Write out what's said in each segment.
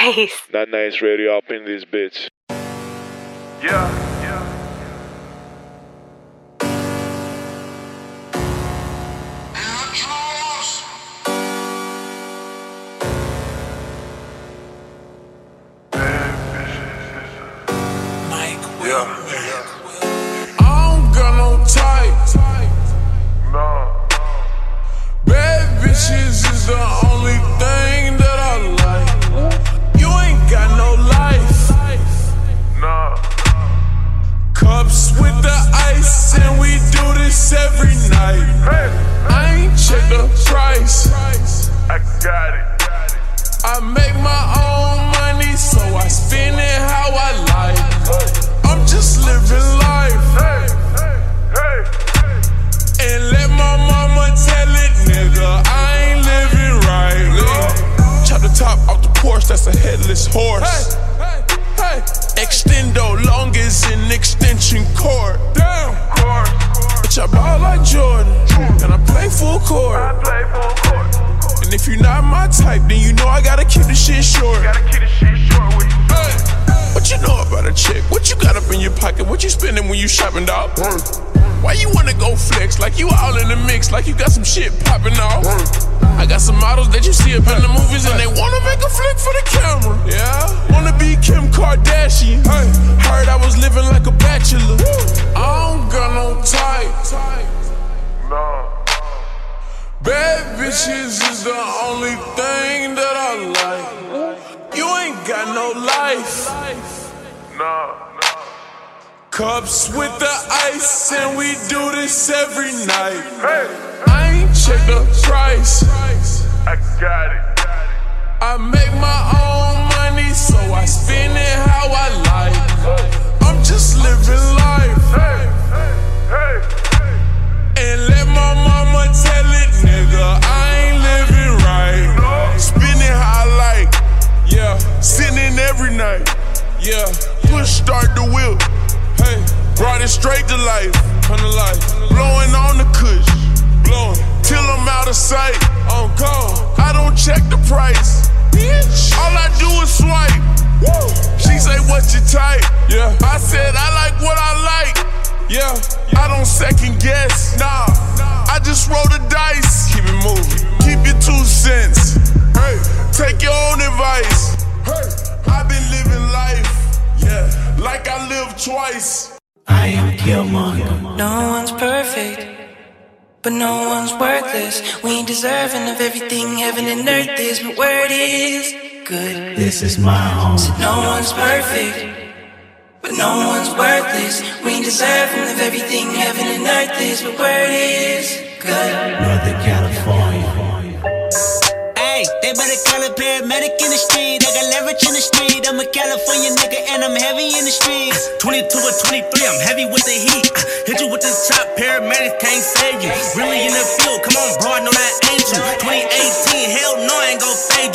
nice. That nice radio up in this bitch. Yeah, like Jordan, and I play full court. I play full court. And if you're not my type, then you know I gotta keep the shit short. Gotta keep the shit short with you. Hey, what you know about a chick? What you got up in your pocket? What you spending when you shopping, dog? Mm. Why you wanna go flex like you all in the mix, like you got some shit popping off? Mm. I got some models that you see up in the movies and they wanna make a flick for the camera. Yeah, wanna be Kim Kardashian. Hey, heard I was living like a bachelor. I don't got no type. Bad bitches is the only thing that I like. You ain't got no life. no, no. Cups with the ice, and we do this every night. Hey, I ain't check the price. I got it. I make my own money, so I spend it how I like. I'm just living life. Hey, hey, hey, tell it, nigga, I ain't living right. How I like. Yeah, sitting every night. Yeah, push start the wheel. Hey, brought it straight to life. Blowing on the kush. Blowing till I'm out of sight. Oh, I'm gone. I don't check the price. Bitch. All I do is swipe. Woo. She say, what you type? Yeah. I said, I like what I like. Yeah, I don't second guess. Nah, I just roll the dice. Keep it moving. Keep your two cents. Hey, take your own advice. Hey, I've been living life. Yeah, like I lived twice. I am Killmonger. No one's perfect, but no one's worthless. We ain't deserving of everything heaven and earth is, but word is good. This is my home. No one's perfect, but no one's worthless. We deserve from everything heaven and earth is. But word is good. Northern California. Hey, they better call a paramedic in the street. I got leverage in the street. I'm a California nigga and I'm heavy in the streets. 22 or 23, I'm heavy with the heat. Hit you with the top paramedic, can't save you. Really in the field, come on, bro, I know that ain't you. 28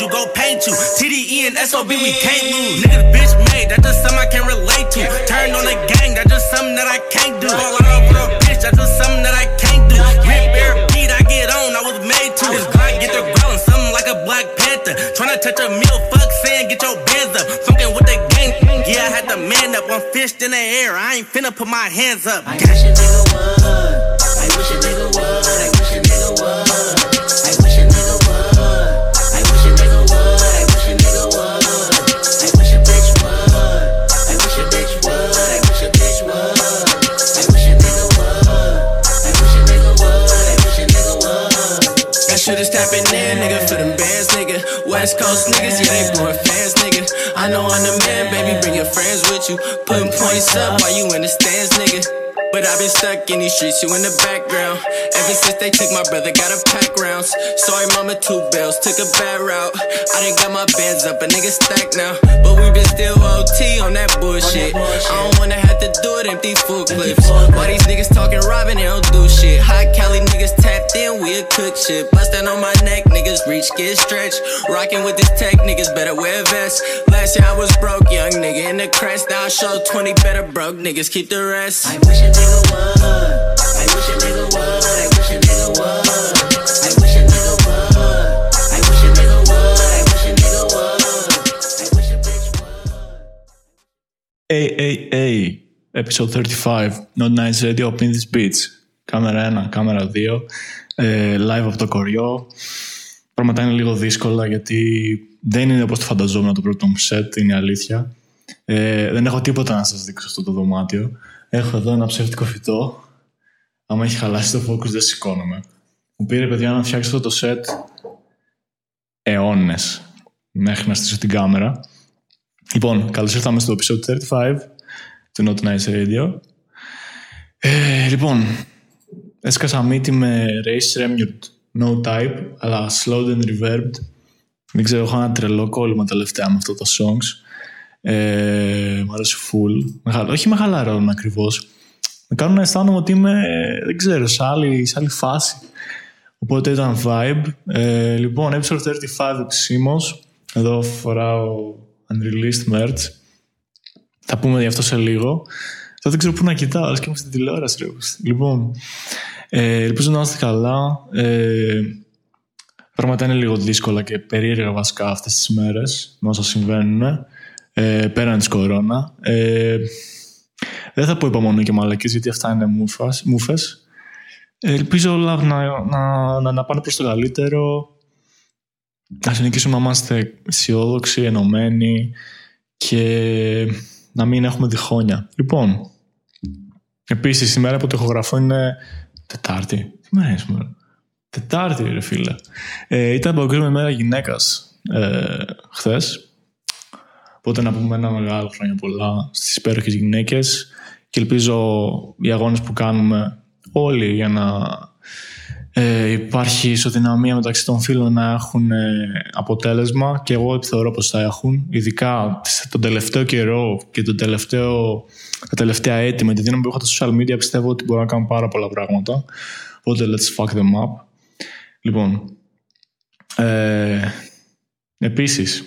you, go paint you. TDE and SOB, we can't lose. Nigga, the bitch made, that's just something I can relate to. Turn on the gang, that's just something that I can't do. Fall out over a bitch, that's just something that I can't do. Rip bear beat, I get on, I was made to. This Glock get the growling, something like a Black Panther. Tryna touch a meal, fuck saying, get your bands up. Fucking with the gang, yeah, I had to man up. I'm fished in the air, I ain't finna put my hands up. I wish a nigga would. I wish a nigga West Coast niggas, yeah, they blowing fans, nigga. I know I'm the man, baby, bring your friends with you. Putting points up while you in the stands, nigga. But I've been stuck in these streets, you in the background. Ever since they took my brother, got a pack rounds. Sorry, mama, two bills, took a bad route. I done got my bands up, a nigga stacked now. But we been still OT on that bullshit. I don't wanna have to do it, empty full clips. Why these niggas talking robbing, they don't do shit. High Cali niggas tapped in, we a cook shit. Bustin' on my neck, niggas reach, get stretched. Rockin' with this tech, niggas better wear vests. Last year I was broke, young nigga in the crest. Now I show 20 better broke niggas, keep the rest. I wish a nigga would. I wish a nigga would. I wish a nigga would. I wish a nigga would. I wish a nigga would. I wish a nigga would. I wish AAA, episode 35, Not Nice Radio, Pin This Beach. Κάμερα 1, κάμερα 2, ε, Live από το κοριό. Πράγματα είναι λίγο δύσκολα γιατί δεν είναι όπως το φανταζόμουν το πρώτο μου set, είναι η αλήθεια. Ε, δεν έχω τίποτα να σας δείξω στο το δωμάτιο. Έχω εδώ ένα ψεύτικο φυτό. Άμα έχει χαλάσει το focus δεν σηκώνομαι. Μου πήρε παιδιά να φτιάξω αυτό το set αιώνες μέχρι να στήσω την κάμερα. Λοιπόν, καλώς ήρθαμε στο episode 35 του Not Nice Radio. Ε, λοιπόν, έσκασα μύτη με Race Remured No Type, αλλά slowed and reverbed. Δεν ξέρω, έχω ένα τρελό κόλλημα τελευταία με αυτό το songs. Ε, μ' αρέσει full. Μεγαλ... Όχι με χαλαρώνουν ακριβώς. Με κάνουν να αισθάνομαι ότι είμαι, δεν ξέρω, σε άλλη, σε άλλη φάση. Οπότε ήταν vibe. Ε, λοιπόν, episode 35 επισήμως. Εδώ φοράω unreleased merch. Θα πούμε γι' αυτό σε λίγο. Θα δεν ξέρω πού να κοιτάω, ας και είμαι στην τηλεόραση. Ρε. Λοιπόν, ε, ελπίζω να είστε καλά. Ε, πράγματα είναι λίγο δύσκολα και περίεργα βασικά αυτές τις μέρες με όσα συμβαίνουν ε, πέραν της κορώνα. Ε, δεν θα πω υπομονή και μαλακίες γιατί αυτά είναι μούφας, μούφες. Ε, ελπίζω όλα να, να, να, να πάνε προς το καλύτερο. Να συνεχίσουμε να είμαστε αισιόδοξοι, ενωμένοι και να μην έχουμε διχόνια. Λοιπόν, επίσης η μέρα που το ηχογραφώ είναι Τετάρτη. Τι μέρα είναι σήμερα. Τετάρτη ρε φίλε. Ε, ήταν παγκόσμια μέρα γυναίκας ε, χθες. Οπότε να πούμε ένα μεγάλο χρόνια πολλά στις υπέροχες γυναίκες και ελπίζω οι αγώνες που κάνουμε όλοι για να ε, υπάρχει ισοδυναμία μεταξύ των φίλων να έχουν ε, αποτέλεσμα και εγώ θεωρώ πως θα έχουν ειδικά τον τελευταίο καιρό και τον τελευταίο, τα τελευταία έτη με τη δύναμη που έχω τα social media πιστεύω ότι μπορώ να κάνω πάρα πολλά πράγματα. Οπότε let's fuck them up. Λοιπόν ε, επίσης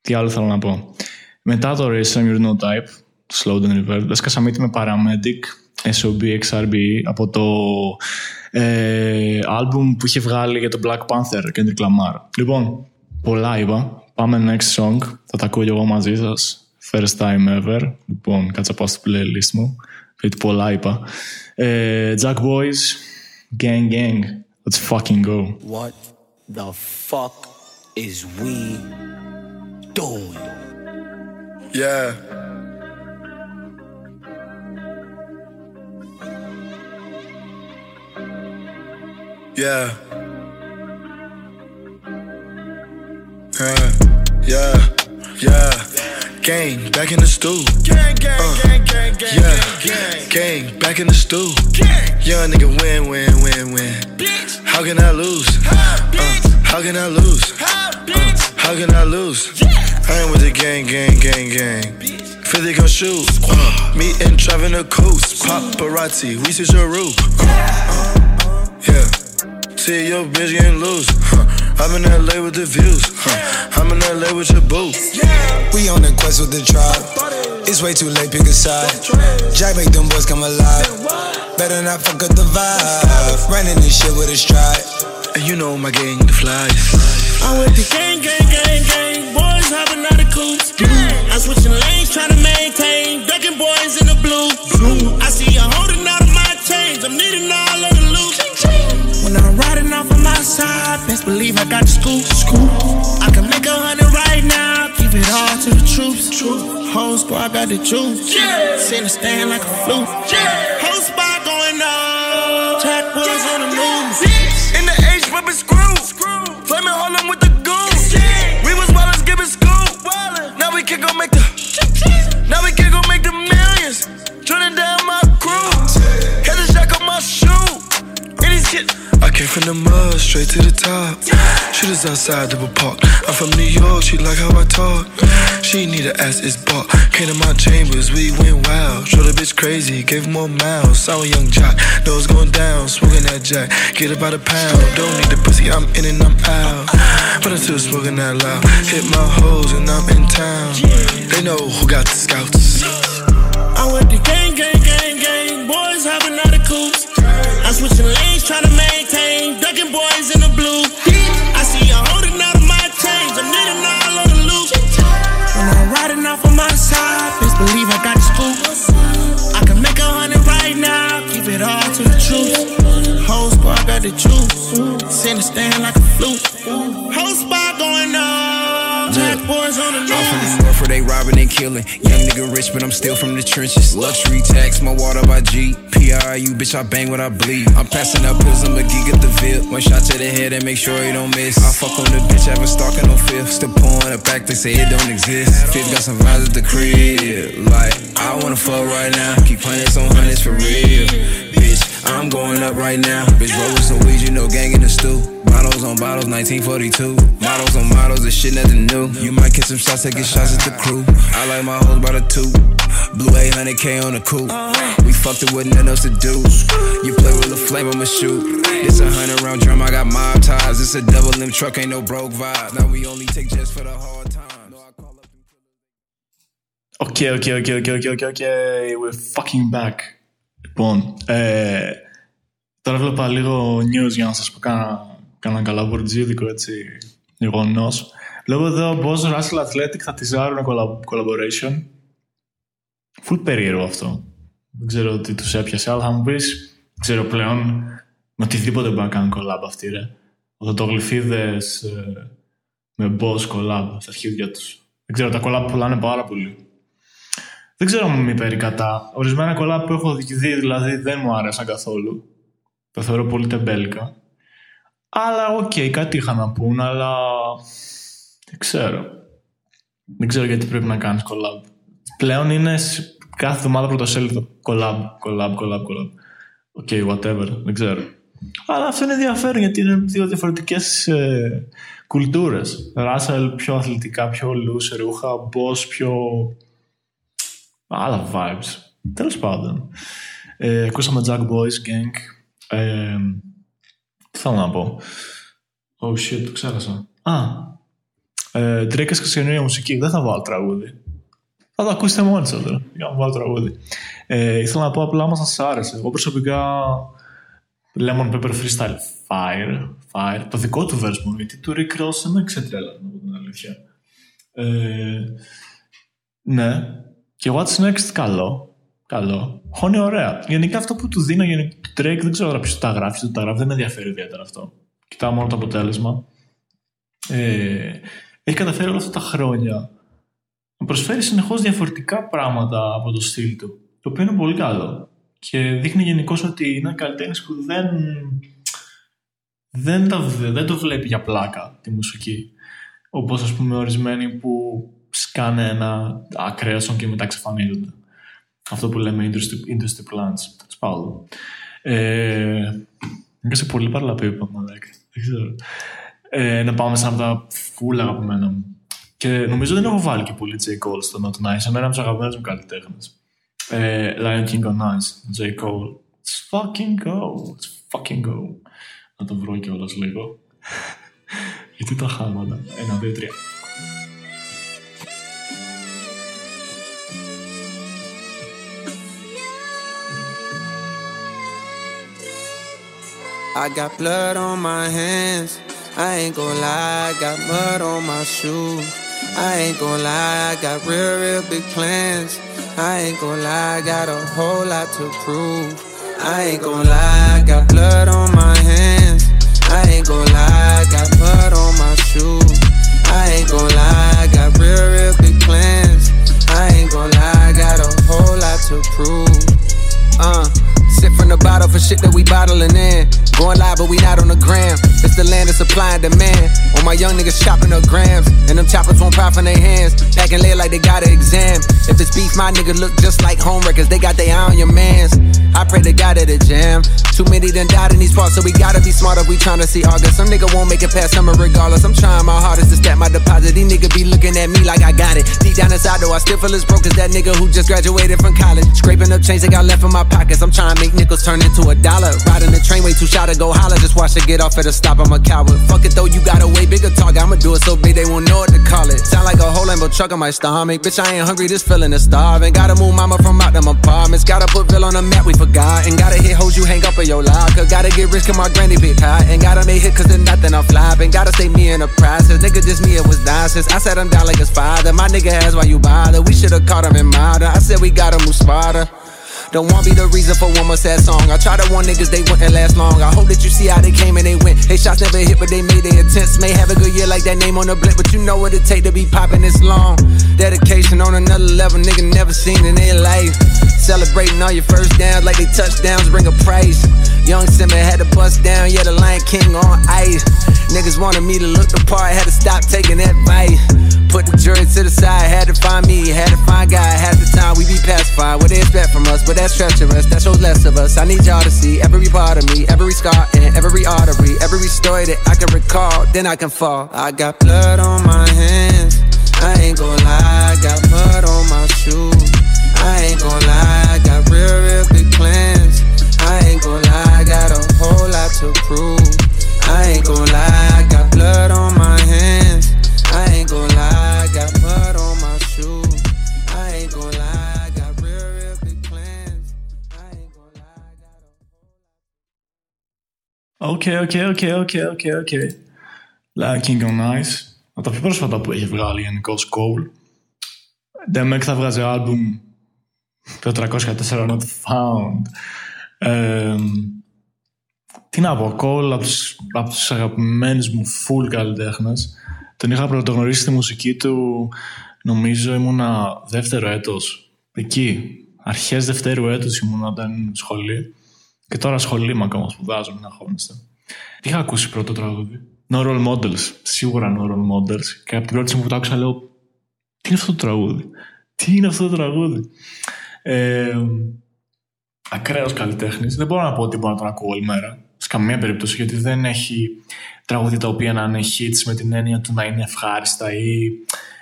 τι άλλο θέλω να πω. Μετά το Race Your No Type το Slow and Reverb έσκασα μύτη με Paramedic SOB XRBE από το ε, άλμπουμ που είχε βγάλει για το Black Panther Kendrick Lamar. Λοιπόν, πολλά είπα. Πάμε next song. Θα τα ακούω και εγώ μαζί σας. First time ever. Λοιπόν, κάτσα πάω στο playlist μου. Γιατί πολλά είπα. Ε, Jack Boys, Gang Gang. Let's fucking go. What the fuck is we doing? Yeah. Yeah. Uh, yeah, yeah. Gang, back in the stool. Gang, gang, gang, gang, gang, yeah. gang, back in the stool. Young nigga win, win, win, win. How can I lose? Uh, how can I lose? Uh, how can I lose? I am with the gang, gang, gang, gang. Philly gon' shoot. Uh, me and driving the coast. Paparazzi, we switch your roof. Uh, uh, yeah. See your bitch getting loose. Huh. I'm in LA with the views. Huh. I'm in LA with your boo. We on the quest with the tribe. It's way too late, pick a side. Jack make them boys come alive. Better not fuck up the vibe. Running this shit with a stride. And you know my gang, the flies. I'm with the gang, gang, gang, gang. Boys hopping out of coops. I'm switching lanes, trying to maintain. Ducking boys in the blue. I see you holding out of my chains. I'm needing all of the loot. When I'm riding off on my side, best believe I got the scoop. scoop. I can make a hundred right now. Keep it all to the troops. Whole squad got the juice. Send a stand like a flute. Whole straight to the top. Shooters outside double park. I'm from New York, she like how I talk. She need a ass is bought. Came to my chambers, we went wild. Showed the bitch crazy, gave more miles. Sour young jock, nose going down, smoking that jack. Get about a pound, don't need the pussy, I'm in and I'm out. But I'm still smoking that loud. Hit my hoes and I'm in town. They know who got the scouts. I'm with the gang, gang, gang, gang. Boys hopping out coops. I'm switching lanes, trying to maintain. Ducking boys in the blue. I see you holding out of my chains. I'm needing all on the loop. When I'm riding off on my side, best believe I got the scoop. I can make a hundred right now. Keep it all to the truth. Whole squad got the juice. send a stand like a flute. Whole squad going up. Boys on the I'm from the north where they robbing and killing. Young nigga rich, but I'm still from the trenches. Luxury tax, my water by G. PRU, bitch, I bang what I bleed. I'm passing up pills, I'm a geek at the VIP. One shot to the head and make sure you don't miss. I fuck on the bitch, haven't stalking no fifth. Still pouring it back, they say it don't exist. Fifth got some vibes at the crib. Like, I wanna fuck right now. Keep hundreds on hundreds for real. Bitch, I'm going up right now. Bitch, rolling some weed, you know, gang in the stew. Bottles on bottles, 1942. Models on models, this shit nothing new. You might get some shots, taking shots at the crew. I like my hoes by the two. Blue 800K on the coupe. We fucked it with nothing else to do. You play with a flame, I'ma shoot. It's a hundred round drum, I got mob ties. It's a double limb truck, ain't no broke vibe. Now we only take jets for the hard times. Οκ, οκ, οκ, οκ, οκ, οκ, οκ. We're fucking back. Λοιπόν, ε, τώρα βλέπα λίγο news για να σας πω κάνα, κάνα καλά βορτζίδικο, έτσι, γεγονός. Βλέπω εδώ πως Russell Athletic θα τυζάρουν collaboration. Φουλ περίεργο αυτό. Δεν ξέρω τι τους έπιασε, αλλά θα μου πεις, ξέρω πλέον με οτιδήποτε μπορεί να κάνουν collab αυτοί, ρε. Οδοντογλυφίδες ε, με boss collab στα αρχίδια τους. Δεν ξέρω, τα collab πουλάνε πάρα πολύ. Δεν ξέρω αν είμαι υπέρ ή κατά. Ορισμένα collab που έχω δει δηλαδή δεν μου άρεσαν καθόλου. Τα θεωρώ πολύ τεμπέλικα. Αλλά οκ, κάτι είχαν να πούν, αλλά δεν ξέρω. Δεν ξέρω γιατί πρέπει να κάνεις collab. Πλέον είναι σ- κάθε εβδομάδα πρωτοσέλιδο. Collab, collab, collab, collab. Οκ, whatever, δεν ξέρω. Αλλά αυτό είναι ενδιαφέρον γιατί είναι δύο διαφορετικές ε, κουλτούρες. Russell πιο αθλητικά, πιο loose ρούχα, Boss πιο άλλα vibes. Τέλος πάντων. Ε, ακούσαμε Jack Boys Gang. Ε, τι θέλω να πω; Oh shit, το ξέχασα. Α, ε, Drake έσκασε καινούργια μουσική. Δεν θα βάλω τραγούδι. Θα το ακούσετε μόνοι σας τώρα. Για να βάλω τραγούδι. Ε, ήθελα να πω απλά μας σας άρεσε. Εγώ προσωπικά Lemon Pepper Freestyle Fire, Fire. Το δικό του verse μόνο, γιατί του Rick Ross δεν με ξετρέλα, να πω την αλήθεια. Ε, ναι. Και What's Next καλό. Καλό. Χώνει ωραία. Γενικά αυτό που τους δίνω, γενικά, του Drake, δεν ξέρω ποιος τα γράφει, δεν τα γράφει, δεν με ενδιαφέρει ιδιαίτερα αυτό. Κοιτάω μόνο το αποτέλεσμα. Ε, έχει καταφέρει όλα αυτά τα χρόνια να προσφέρει συνεχώς διαφορετικά πράγματα από το στυλ του. Το οποίο είναι πολύ καλό. Και δείχνει γενικώς ότι είναι καλλιτέχνης που δεν, δεν, τα, δεν το βλέπει για πλάκα τη μουσική. Όπως ας πούμε ορισμένοι που σκάνε ένα ακραίο son και μετά εξαφανίζονται. Αυτό που λέμε industry, industry plants. Τέλος πάντων. Ε, είναι σε πολύ παραλαπίπα, μαλάκα. Δεν ξέρω. Ε, να πάμε σαν τα φούλα αγαπημένα μου. Και νομίζω δεν έχω βάλει και πολύ J. Cole στο Not Nice. Εμένα από τους αγαπημένους μου καλλιτέχνες. Ε, Lion King on Ice, J. Cole. Let's fucking go. Let's fucking go. Να το βρω κιόλας λίγο. Γιατί τα χάματα. Ένα, δύο, τρία. I got blood on my hands. I ain't gon' lie, I got mud on my shoes. I ain't gon' lie, I got real, real big plans. I ain't gon' lie, I got a whole lot to prove. I ain't gon' lie, I got blood on my hands. I ain't gon' lie, I got mud on my shoes. I ain't gon' lie, I got real, real big plans. I ain't gon' lie, I got a whole lot to prove. Uh, sip from the bottle for shit that we bottling in. Going live, but we not on the gram. It's the land of supply and demand. All my young niggas chopping up grams, and them choppers won't pop in their hands. Back and lay like they got an exam. If it's beef, my nigga look just like home records. They got their eye on your mans. I pray to God at a jam. Too many done died in these parts, so we gotta be smarter. we tryna see August. Some nigga won't make it past summer regardless. I'm trying my hardest to stack my deposit. These niggas be looking at me like I got it. Deep down inside, though, I still feel as broke as that nigga who just graduated from college. Scraping up change that got left in my pockets. I'm trying to make nickels turn into a dollar. Riding the train way too shy to go holler. Just watch it get off at a stop. I'm a coward. Fuck it though, you got a way bigger target. I'ma do it so big they won't know what to call it. Sound like a whole Lambo truck on my stomach. Bitch, I ain't hungry, this feeling is starving. Gotta move mama from out them apartments. Gotta put Bill on the map, we forgot. And gotta hit hoes you hang up in your locker. Gotta get rich, cause my granny big hot. And gotta make hit cause there's nothing I'm flopping. Gotta stay me in the process. Nigga, just me, it was nonsense. I said I'm down like his father. My nigga has why you bother. We should've caught him in Mada. I said we gotta move smarter. Don't want be the reason for one more sad song. I try to warn niggas they wouldn't last long. I hope that you see how they came and they went. They shots never hit, but they made their attempts. May have a good year like that name on the blimp, but you know what it take to be popping this long. Dedication on another level, nigga never seen in their life. Celebrating all your first downs like they touchdowns bring a price. Young Simba had to bust down, yeah, the Lion King on ice. Niggas wanted me to look the part, had to stop taking advice. Put the jury to the side, had to find me, had to find God. Half the time we be pacified, what they expect from us, but that's treacherous, that shows less of us. I need y'all to see every part of me, every scar and every artery, every story that I can recall, then I can fall. I got blood on my hands, I ain't gon' lie, I got mud on my shoes. I ain't gon' lie, I got real, real big plans. I ain't gon' lie, got a whole lot to prove. I ain't gon' lie, I got blood on my hands. I ain't gon' lie, I got mud on my shoes. I ain't gon' lie. Okej, okay, okay, okay. Lion King on Ice. Από τα πιο πρόσφατα που έχει βγάλει γενικώ Cole. Θα βγάζει άλμπουμ το 304 Not Found. Τι να πω, Cole από τους, από τους αγαπημένους μου full καλλιτέχνες. Τον είχα πρωτογνωρίσει στη μουσική του, νομίζω ήμουνα δεύτερο έτος. Εκεί, αρχές δευτέρου έτους ήμουνα όταν ήμουν σχολείο. Και τώρα σχολείο είμαι ακόμα, σπουδάζω, μην αγχώνεστε. Τι είχα ακούσει πρώτο τραγούδι; No Role Models. Σίγουρα No Role Models. Και από την πρώτη στιγμή που το άκουσα λέω, τι είναι αυτό το τραγούδι; Τι είναι αυτό το τραγούδι; Ε, Ακραίος καλλιτέχνης. Δεν μπορώ να πω ότι μπορώ να τον ακούω όλη μέρα. Σε καμία περίπτωση, γιατί δεν έχει τραγούδια τα οποία να είναι hits με την έννοια του να είναι ευχάριστα ή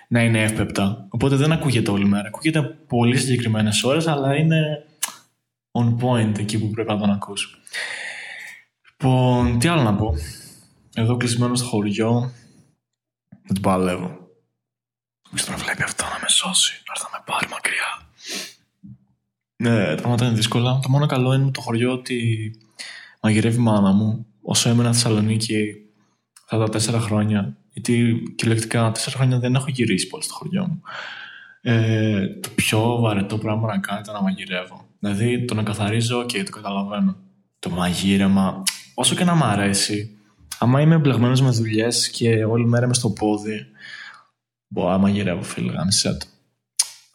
να είναι εύπεπτα. Οπότε δεν ακούγεται όλη μέρα. Ακούγεται πολύ συγκεκριμένες ώρες, αλλά είναι on point εκεί που πρέπει να τον ακούσει. Λοιπόν, τι άλλο να πω. Εδώ κλεισμένο στο χωριό, δεν την παλεύω. Μην τον βλέπει αυτό να με σώσει, να έρθει να με πάρει μακριά. Ναι, τα πράγματα είναι δύσκολα. Το μόνο καλό είναι με το χωριό ότι μαγειρεύει η μάνα μου. Όσο έμενα στη Θεσσαλονίκη αυτά τα τέσσερα χρόνια, γιατί κυριολεκτικά τέσσερα χρόνια δεν έχω γυρίσει πολύ στο χωριό μου. Ε, το πιο βαρετό πράγμα να κάνω ήταν να μαγειρεύω. Δηλαδή το να καθαρίζω, οκ, το καταλαβαίνω. Το μαγείρεμα, όσο και να μ' αρέσει, άμα είμαι εμπλεγμένος με δουλειές και όλη μέρα με στο πόδι, μπορώ να μαγειρεύω, φίλε, γάμισέ το.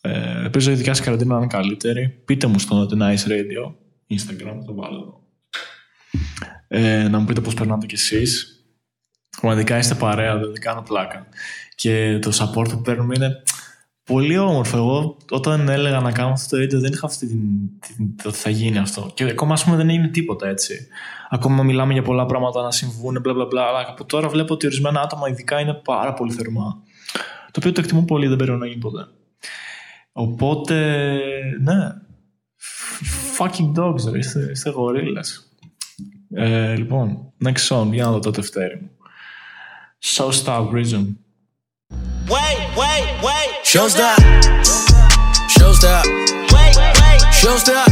Ε, ελπίζω η δικιάς σα καραντίνας να είναι καλύτερη. Πείτε μου στο The Nice Radio, Instagram, το βάλω εδώ. Ε, να μου πείτε πώς περνάτε κι εσείς. Πραγματικά είστε παρέα, δεν κάνω πλάκα. Και το support που παίρνουμε είναι πολύ όμορφο. Εγώ όταν έλεγα να κάνω αυτό το radio δεν είχα αυτή την. την το ότι θα γίνει αυτό. Και ακόμα ας πούμε δεν έγινε τίποτα έτσι. Ακόμα μιλάμε για πολλά πράγματα να συμβούν, μπλα μπλα μπλα. Αλλά από τώρα βλέπω ότι ορισμένα άτομα ειδικά είναι πάρα πολύ θερμά. Το οποίο το εκτιμώ πολύ, δεν πρέπει να γίνει ποτέ. Οπότε, ναι. Fucking dogs, ρε. Είστε, είστε γορίλες. Ε, λοιπόν, next song, για να δω το τευτέρι μου. So Star Prison. Wait, wait, wait. Show stop. Show stop. Wait, wait. Show stop.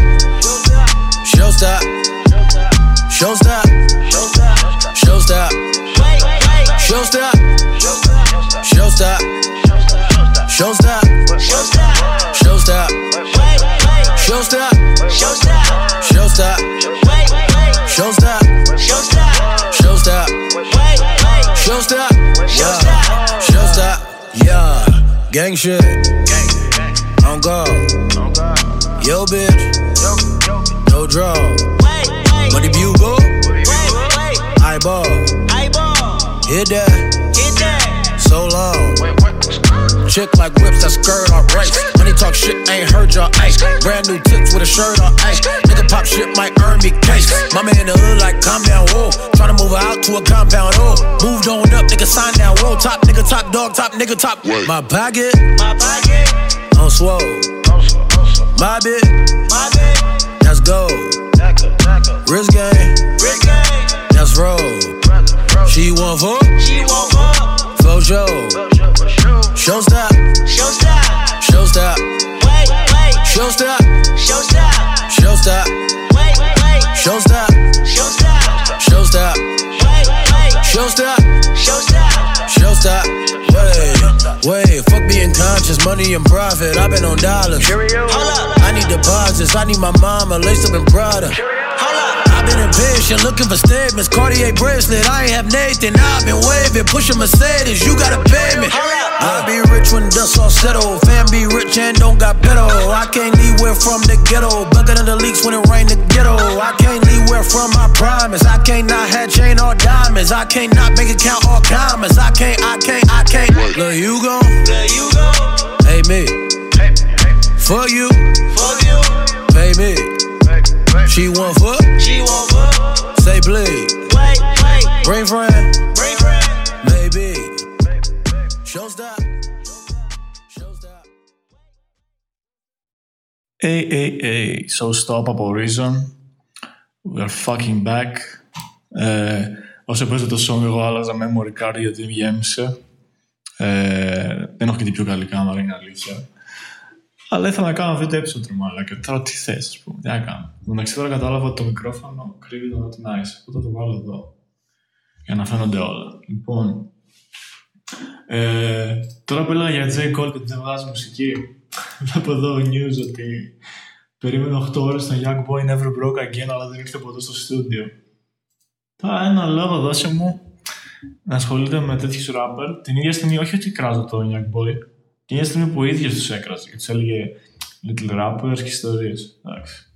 Show stop. Show stop. Show stop. Wait, wait. Show stop. Show stop. Show stop. Show stop. Show stop. Wait, wait. Show stop. Show stop. Show stop. Wait, wait. Show stop. Stop. Yeah. Show stop. Yeah. Gang shit. On guard. Yo, bitch. No draw. Money bugle. Eyeball. Eyeball. Hit that. Chick like whips, that skirt on race. Money talk shit, ain't heard your ice. Brand new tips with a shirt on ice. Nigga pop shit might earn me case. Mama in the hood like calm down, whoa. Tryna move her out to a compound, oh. Moved on up, nigga sign down, whoa. Top nigga, top dog, top nigga, top. My pocket My pocket. on swole. My bit, My big. that's gold. Wrist game, Rick gang. that's roll. She want for, She won't fuck. for show. Show stop, Show stop. show stop, Wait, wait. show stop, Show stop. show stop, Wait, wait. show stop, Show stop. show stop, Wait, wait. show stop, Show stop. show stop. Wait, wait, fuck being conscious, money and profit. I've been on dollars. Hold up. I need deposits. I need my mama laced up in Prada. I've in vision looking for statements. Cartier bracelet, I ain't have Nathan. I've been waving, pushing Mercedes. You gotta pay me. I be rich when dust all settle. Fam be rich and don't got pedo. I can't leave where from the ghetto. Bucket of the leaks when it rain the ghetto. I can't leave where from my promise. I can't not have chain or diamonds. I can't not bank account or commas. I can't, I can't, I can't. Look, you gon' you go. Hey me. For you. For you. Pay me. She want fuck. She want bleed. Wait, wait. Bring friend. Bring friend. Maybe. Showstop. Hey, hey, hey, so stop από Reason. We are fucking back. Ε, όσο παίζω το song, εγώ άλλαζα memory card γιατί γέμισε. Ε, δεν έχω και την πιο καλή κάμερα, είναι αλήθεια. Αλλά ήθελα να κάνω βίντεο episode, ρε μάλα, και τώρα τι θες, ας πούμε, τι να κάνω. Εντάξει, τώρα κατάλαβα ότι το μικρόφωνο κρύβει το not nice, οπότε θα το βάλω εδώ. Για να φαίνονται όλα. Λοιπόν, ε, τώρα που έλεγα για J. Cole και ότι δεν βγάζει μουσική, βλέπω εδώ news ότι περίμενε 8 ώρες τον Young Boy Never Broke Again, αλλά δεν ήρθε ποτέ στο στούντιο. Τώρα ένα λόγο δώσε μου να ασχολείται με τέτοιους rapper την ίδια στιγμή, όχι ότι κράζω τον Young Boy, την ίδια στιγμή που ο ίδιος τους έκραζε και τους έλεγε Little Rappers και ιστορίες. Εντάξει.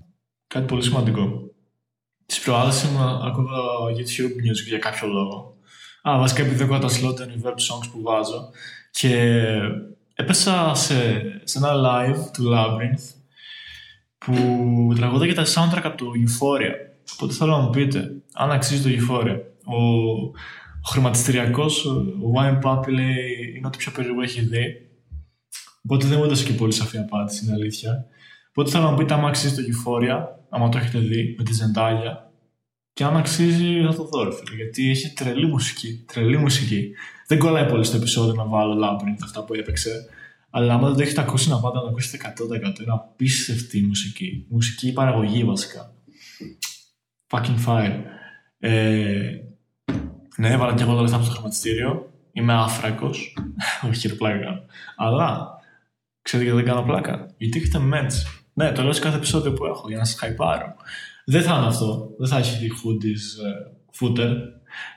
Κάτι πολύ σημαντικό. Τις προάλλες ήμουν ακούγα YouTube music για κάποιο λόγο. Α, βασικά επειδή έχω τα slow and reverb songs που βάζω και έπεσα σε, σε ένα live του Labyrinth που τραγουδά και τα soundtrack από το Euphoria. Οπότε θέλω να μου πείτε, αν αξίζει το Euphoria. Ο, ο χρηματιστηριακός, ο Wine Puppy λέει, είναι ό,τι πιο περίεργο έχει δει. Οπότε δεν μου έδωσε και πολύ σαφή απάντηση, είναι αλήθεια. Οπότε θέλω να μου πείτε αν αξίζει το Euphoria, άμα το έχετε δει, με τη Zendaya. Και αν αξίζει, θα το δω, ρε φίλε, γιατί έχει τρελή μουσική. Τρελή μουσική. Δεν κολλάει πολύ στο επεισόδιο να βάλω Labyrinth, αυτά που έπαιξε. Αλλά άμα δεν το έχετε ακούσει, να πάτε να το ακούσετε 100%. Είναι απίστευτη η μουσική. Μουσική παραγωγή, βασικά. Fucking fire. Ε, ναι, έβαλα και εγώ το λεφτά μου στο χρηματιστήριο. Είμαι άφρακος. Όχι, ρε πλάκα κάνω. Αλλά ξέρετε γιατί δεν κάνω πλάκα. Γιατί έχετε meds. Ναι, το λέω σε κάθε επεισόδιο που έχω για να σας χαϊπάρω. Δεν θα είναι αυτό. Δεν θα έχει hoodies ε, footer.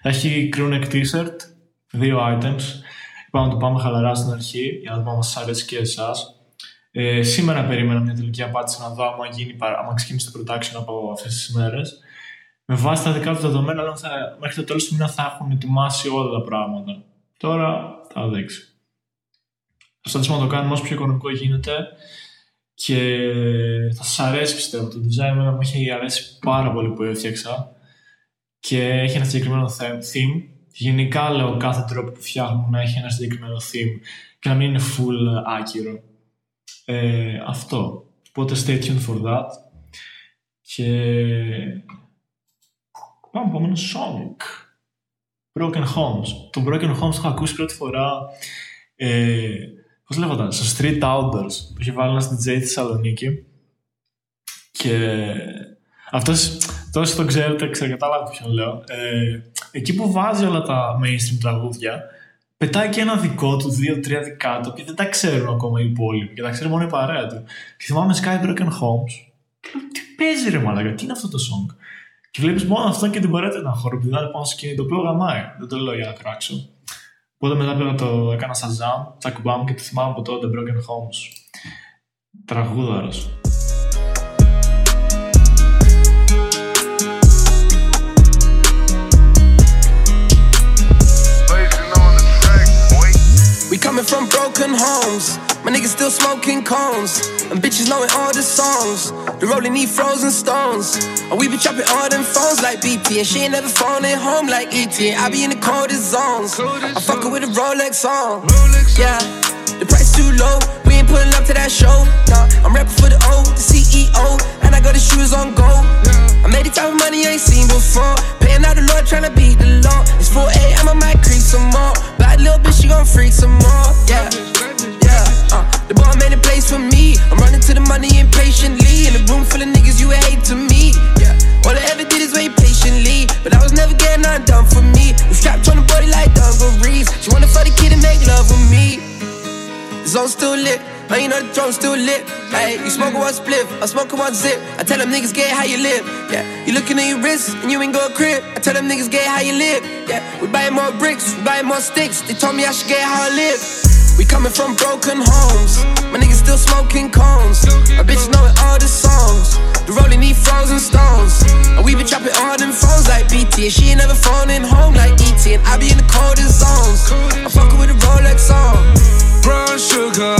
Θα έχει crewneck t-shirt, δύο items. Πάμε να το πάμε χαλαρά στην αρχή για να δούμε αν σα αρέσει και εσάς. Ε, σήμερα περίμενα μια τελική απάντηση να δω άμα, γίνει, παρα- άμα ξεκινήσει το production από αυτές τις μέρες. Με βάση τα δικά του δεδομένα, λέω, θα, μέχρι το τέλος του μήνα θα έχουν ετοιμάσει όλα τα πράγματα. Τώρα θα δείξει. Θα προσπαθήσουμε να το κάνουμε όσο πιο οικονομικό γίνεται και θα σας αρέσει πιστεύω. Το design εμένα μου έχει αρέσει πάρα πολύ που έφτιαξα και έχει ένα συγκεκριμένο theme. theme. Γενικά λέω κάθε τρόπο που φτιάχνω να έχει ένα συγκεκριμένο theme και να μην είναι full άκυρο. Ε, αυτό. Οπότε stay tuned for that. Και πάμε επόμενο song. Broken Homes. Το Broken Homes το έχω ακούσει πρώτη φορά ε, πώς λέγονταν, στο Street Outdoors που είχε βάλει ένας DJ στη Θεσσαλονίκη. Και αυτός, τόσο το ξέρετε, ξεκατάλαβα ποιον λέω. Ε, εκεί που βάζει όλα τα mainstream τραγούδια πετάει και ένα δικό του, δύο-τρία δικά του και δεν τα ξέρουν ακόμα οι υπόλοιποι και τα ξέρει μόνο η παρέα του. Και θυμάμαι Sky Broken Homes. Και λέω τι παίζει ρε μαλάκα, τι είναι αυτό το song; Και βλέπεις μόνο αυτό και την παρέα του να χοροπηδάνε πάνω στο σκηνή το οποίο γαμάει. Δεν το λέω για να κράξω Οπότε μετά πήρα το έκανα Shazam, τσακ μπαμ και το θυμάμαι από τότε Broken Homes. Τραγούδαρος. We coming from broken homes. My niggas still smoking cones. And bitches knowing all the songs. The rolling need frozen stones. And we be chopping all them phones like BT. And she ain't never phoning home like ET. I be in the coldest zones. I'm fucking with a Rolex on. Yeah. The price too low. Pulling up to that show. Nah, I'm rapping for the O, the CEO. And I got the shoes on gold. I made the type of money I ain't seen before. Paying out the Lord, tryna beat the law. It's 4 a.m. I might creep some more. Bad little bitch, she gon' freak some more. Yeah, yeah. Uh, the bar made a place for me. I'm running to the money impatiently. In a room full of niggas, you hate to me. Yeah, all I ever did is wait patiently. But I was never getting nothing done for me. We strapped on the body like dungarees. She wanna fuck the kid and make love with me. Zone still lit. Man, you know the drum still lit. Hey, you smoking one spliff, I smoking one zip. I tell them niggas get how you live. Yeah, you looking at your wrist and you ain't go crib. I tell them niggas get how you live. Yeah, we buying more bricks, we buying more sticks. They told me I should get how I live. We coming from broken homes. My niggas still smoking cones. My bitches knowing all the songs. The rolling need frozen stones. And we been trapping all them phones like BT. And she ain't never phoning home like ET. And I be in the coldest zones. I'm fucking with a Rolex on. Brown sugar,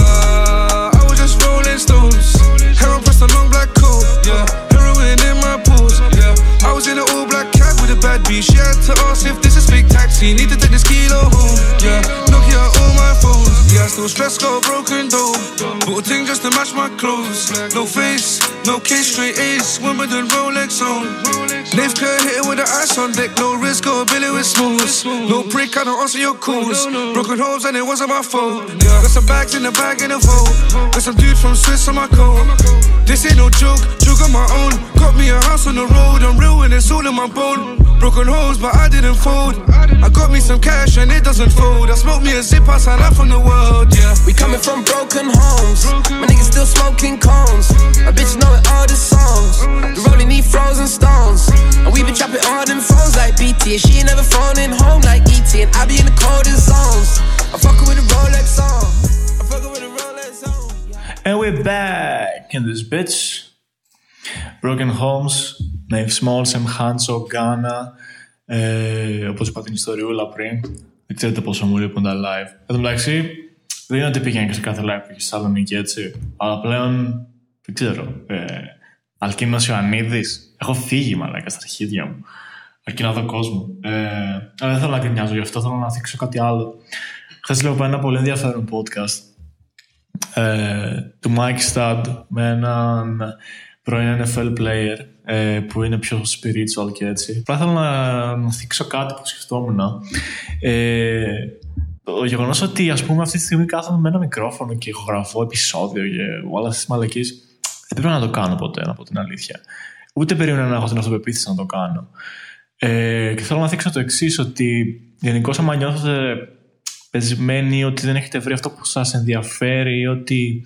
just rolling stones. Heroin pressed a long black coat, yeah. Heroin in my pools, yeah. I was in an all black a bad bitch. Had to ask if this is fake taxi. Need to take this kilo home, yeah. Nokia all my phones, yeah. Still stress, got a broken door. Bought a thing just to match my clothes. No face, no case, straight A's. Wimbledon Rolex on. Nave could hit it with the ice on deck. No risk, got a billy with smooths No prick, I don't answer your calls. Broken homes and it wasn't my fault. Yeah. Got some bags in the bag in the vault. Got some dude from Swiss on my coat. This ain't no joke, joke on my own. Got me a house on the road, I'm real and it's all in my bone. Broken holes, but I didn't fold. I got me some cash and it doesn't fold. I smoked me a zip outside out from the world, yeah. We coming from broken homes. My niggas still smoking cones. My bitch knowing all the songs. The rolling need frozen stones. And we been trapping all them phones like BT. And she ain't never phoning home like ET. And I be in the coldest zones. I'm fucking with a Rolex on. I'm fucking with a Rolex on. And we're back in this bitch. Broken Homes, Nave Small, Sam Hanso, Ghana. Ε, όπως είπα την ιστοριούλα πριν. Δεν ξέρετε πόσο μου λείπουν τα live. Εν τω μεταξύ, δεν είναι ότι πήγαινε και σε κάθε live που είχε στη Θεσσαλονίκη έτσι. Αλλά πλέον, δεν ξέρω. Ε, Αλκίνος Ιωαννίδης. Έχω φύγει μαλάκα στα αρχίδια μου. Αρκεί να δω κόσμο. Ε, αλλά δεν θέλω να γκρινιάζω γι' αυτό, θέλω να θίξω κάτι άλλο. Χθες λέω ένα πολύ ενδιαφέρον podcast ε, του Mike Stud με έναν πρώην NFL player ε, που είναι πιο spiritual και έτσι. Απλά θέλω να, να θίξω κάτι που σκεφτόμουν. Ε, το γεγονός ότι ας πούμε αυτή τη στιγμή κάθομαι με ένα μικρόφωνο και ηχογραφώ επεισόδιο και όλα αυτές τις μαλακίες. Δεν πρέπει να το κάνω ποτέ, να πω την αλήθεια. Ούτε περίμενα να έχω την αυτοπεποίθηση να το κάνω. Ε, και θέλω να θίξω το εξής, ότι γενικώς άμα νιώθετε πεσμένοι ότι δεν έχετε βρει αυτό που σας ενδιαφέρει ή ότι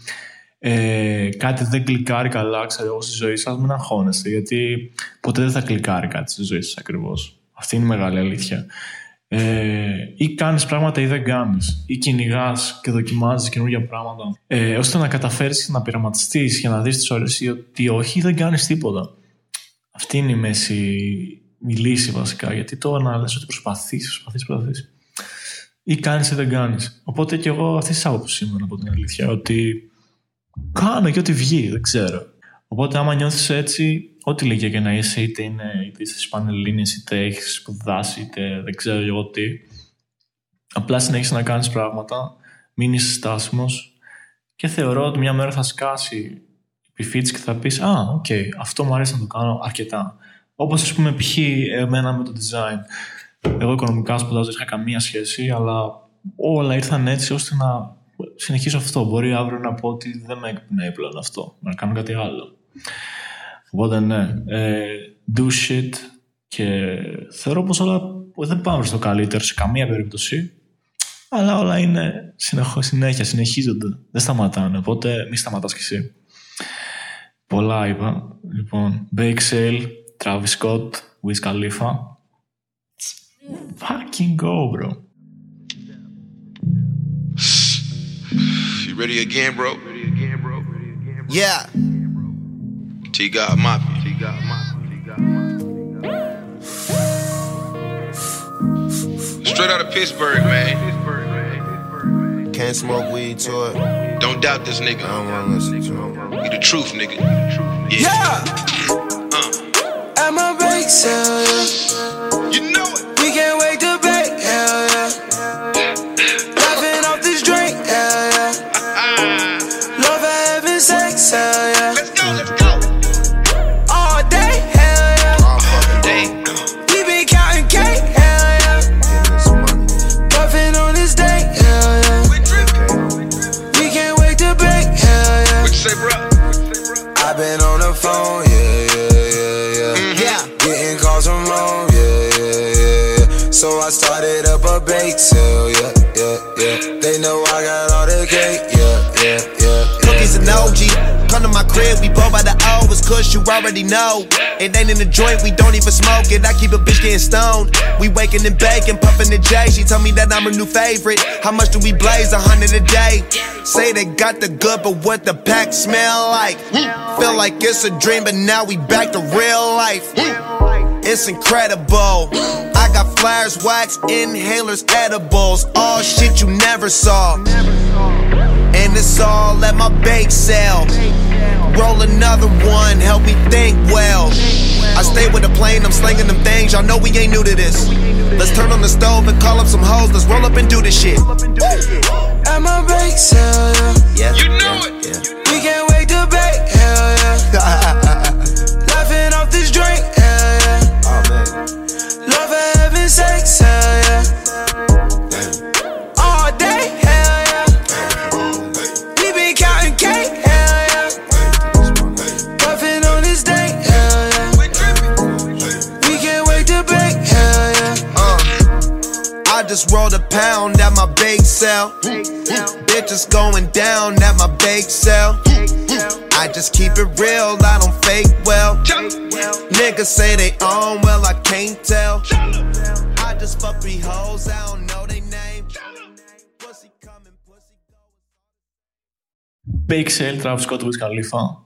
ε, κάτι δεν κλικάρει καλά ξέρω εγώ, στη ζωή σας, μην αγχώνεστε γιατί ποτέ δεν θα κλικάρει κάτι στη ζωή σας ακριβώς. Αυτή είναι η μεγάλη αλήθεια. Ε, ή κάνεις πράγματα ή δεν κάνεις ή κυνηγάς και δοκιμάζεις καινούργια πράγματα ε, ώστε να καταφέρεις να πειραματιστείς και να δεις τις ώρες ή ότι όχι ή δεν κάνεις τίποτα αυτή είναι η μέση η λύση βασικά γιατί το να λες ότι προσπαθείς, προσπαθείς, προσπαθείς ή κάνεις ή δεν κάνεις. Οπότε και εγώ αυτή τη άποψη ήμουν από την αλήθεια, ότι κάνω και ό,τι βγει, δεν ξέρω. Οπότε άμα νιώθεις έτσι, ό,τι λέγε και να είσαι, είτε, είναι, είτε είσαι στις Πανελλήνιες, είτε έχεις σπουδάσει, είτε δεν ξέρω εγώ τι, απλά συνέχισε να κάνεις πράγματα, μην είσαι στάσιμος και θεωρώ ότι μια μέρα θα σκάσει η επιφύτηση και θα πεις «Α, οκ, αυτό μου αρέσει να το κάνω αρκετά». Όπως ας πούμε π.χ. εμένα με το design. Εγώ οικονομικά σπουδάζω, δεν είχα καμία σχέση, αλλά όλα ήρθαν έτσι ώστε να συνεχίσω αυτό. Μπορεί αύριο να πω ότι δεν με εκπνέει πλέον αυτό, να κάνω κάτι άλλο. Οπότε ναι, ε, do shit και θεωρώ πως όλα δεν πάμε στο καλύτερο σε καμία περίπτωση, αλλά όλα είναι συνεχώ, συνέχεια, συνεχίζονται, δεν σταματάνε, οπότε μη σταματάς κι εσύ. Πολλά είπα. Λοιπόν, Bake Sale, Travis Scott, Wiz Khalifa, Fucking go, bro. You ready again, bro? Ready again, bro. Yeah. T God Mafia. T God Straight out of Pittsburgh, man. Can't smoke weed to it. Don't doubt this nigga. I don't wanna listen to him. You the truth, nigga. Yeah. Uh. I'm a bake sale, yeah. You know it. You already know. It ain't in the joint, we don't even smoke it. I keep a bitch getting stoned. We waking and baking, puffing the J. She told me that I'm her new favorite. How much do we blaze? A hundred a day. Say they got the good, but what the pack smell like? Feel like it's a dream, but now we back to real life. It's incredible. I got flyers, wax, inhalers, edibles, all shit you never saw. And it's all at my bake sale. Roll another one, help me think well. I stay with the plane, I'm slinging them things. Y'all know we ain't new to this. Let's turn on the stove and call up some hoes. Let's roll up and do this shit. At my bake sale, down at my bake sale. I just keep it real, I don't fake well. Niggas say they own, well, I can't tell. I just fuck three hoes, I don't know they name. Pussy coming, pussy Bake Sale, Travis Scott, Wiz Khalifa.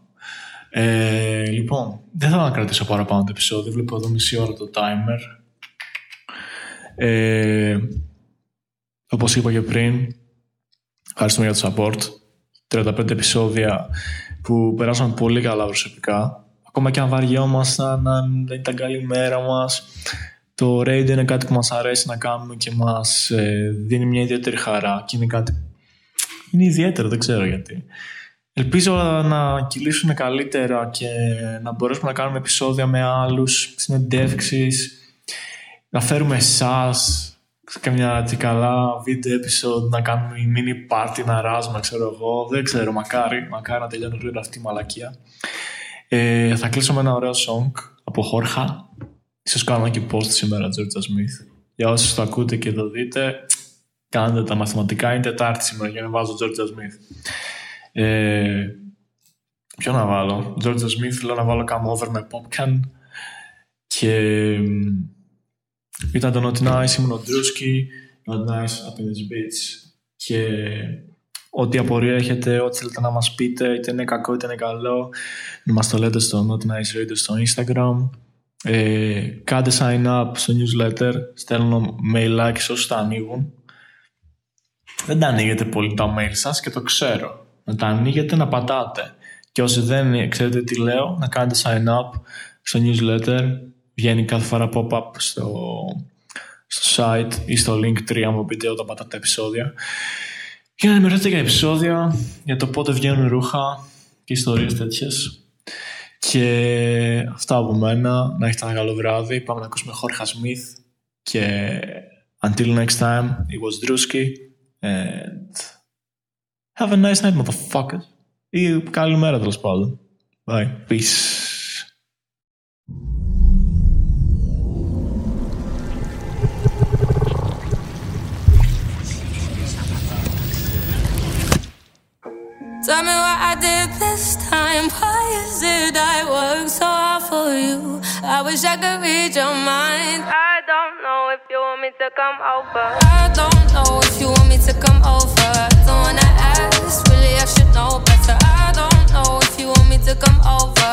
Ε, λοιπόν, δεν θα να κρατήσω παραπάνω το επεισόδιο. Βλέπω εδώ μισή ώρα το timer. Ε, όπως είπα και πριν, ευχαριστούμε για το support. 35 επεισόδια που περάσαν πολύ καλά προσωπικά. Ακόμα και αν βαριόμασταν, αν δεν ήταν καλή μέρα μας, το radio είναι κάτι που μας αρέσει να κάνουμε και μας ε, δίνει μια ιδιαίτερη χαρά και είναι κάτι είναι ιδιαίτερο, δεν ξέρω γιατί. Ελπίζω να κυλήσουν καλύτερα και να μπορέσουμε να κάνουμε επεισόδια με άλλους, συνεντεύξεις, να φέρουμε εσάς σε καμιά έτσι καλά βίντεο episode, να κάνουμε mini party, να ράζουμε, ξέρω εγώ. Δεν ξέρω, μακάρι, μακάρι να τελειώνει γρήγορα αυτή η μαλακία. Ε, θα κλείσω με ένα ωραίο song από Χόρχα. Ίσως κάνω και post σήμερα, Georgia Smith. Για όσους το ακούτε και το δείτε, κάντε τα μαθηματικά. Είναι Τετάρτη σήμερα για να βάζω Georgia Smith. Ε, ποιο να βάλω; Georgia Smith θέλω να βάλω Come Over με Popcan και μ, ήταν το Not Nice, ήμουν ο Drewski, Not Nice, Up in this Beach και ό,τι απορία έχετε, ό,τι θέλετε να μας πείτε, είτε είναι κακό είτε είναι καλό, να μας το λέτε στο Not Nice Radio στο Instagram. Ε, κάντε sign up στο newsletter, στέλνω mail σε όσους τα ανοίγουν. Δεν τα ανοίγετε πολύ τα mail σας και το ξέρω. Να τα ανοίγετε να πατάτε. Και όσοι δεν ξέρετε τι λέω, να κάνετε sign up στο newsletter. Βγαίνει κάθε φορά pop-up στο, στο site ή στο link 3 μου πείτε όταν πατάτε επεισόδια. Για να ενημερωθείτε για επεισόδια, για το πότε βγαίνουν ρούχα και ιστορίες τέτοιες. Και αυτά από μένα. Να έχετε ένα καλό βράδυ. Πάμε να ακούσουμε Jorge Smith. Και until next time, it was Drewski. And have a nice night, motherfuckers. Ή καλή μέρα τέλος πάντων. Bye. Peace. Tell me what I did this time. Why is it I work so hard for you? I wish I could read your mind. I don't know if you want me to come over. I don't know if you want me to come over. Don't wanna ask, really I should know better. I don't know if you want me to come over.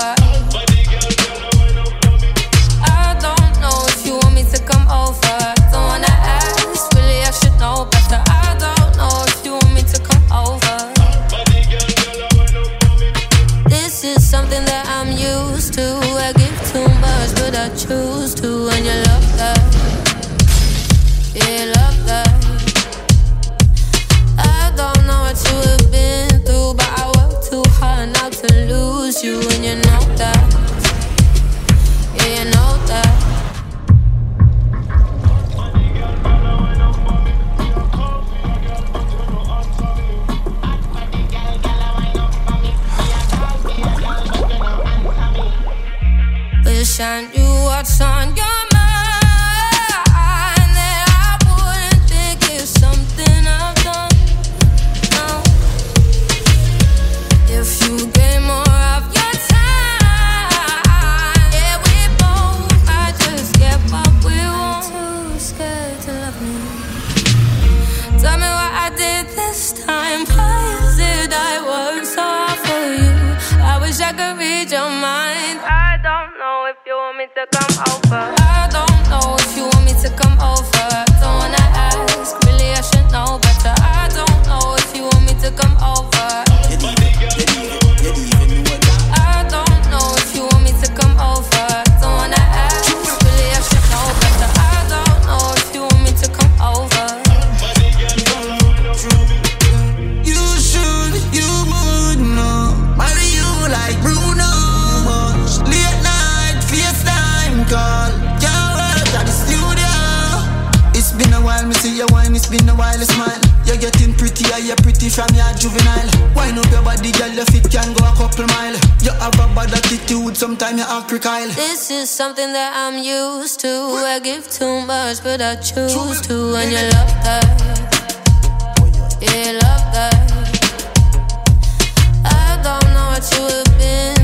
I don't know if you want me to come over. I could read your mind. I don't know if you want me to come over. I don't from your juvenile. Your body, girl, your feet can go a couple mile. You have a bad attitude, sometimes you act. This is something that I'm used to. I give too much, but I choose to. And you love that. Yeah, love that. I don't know what you have been.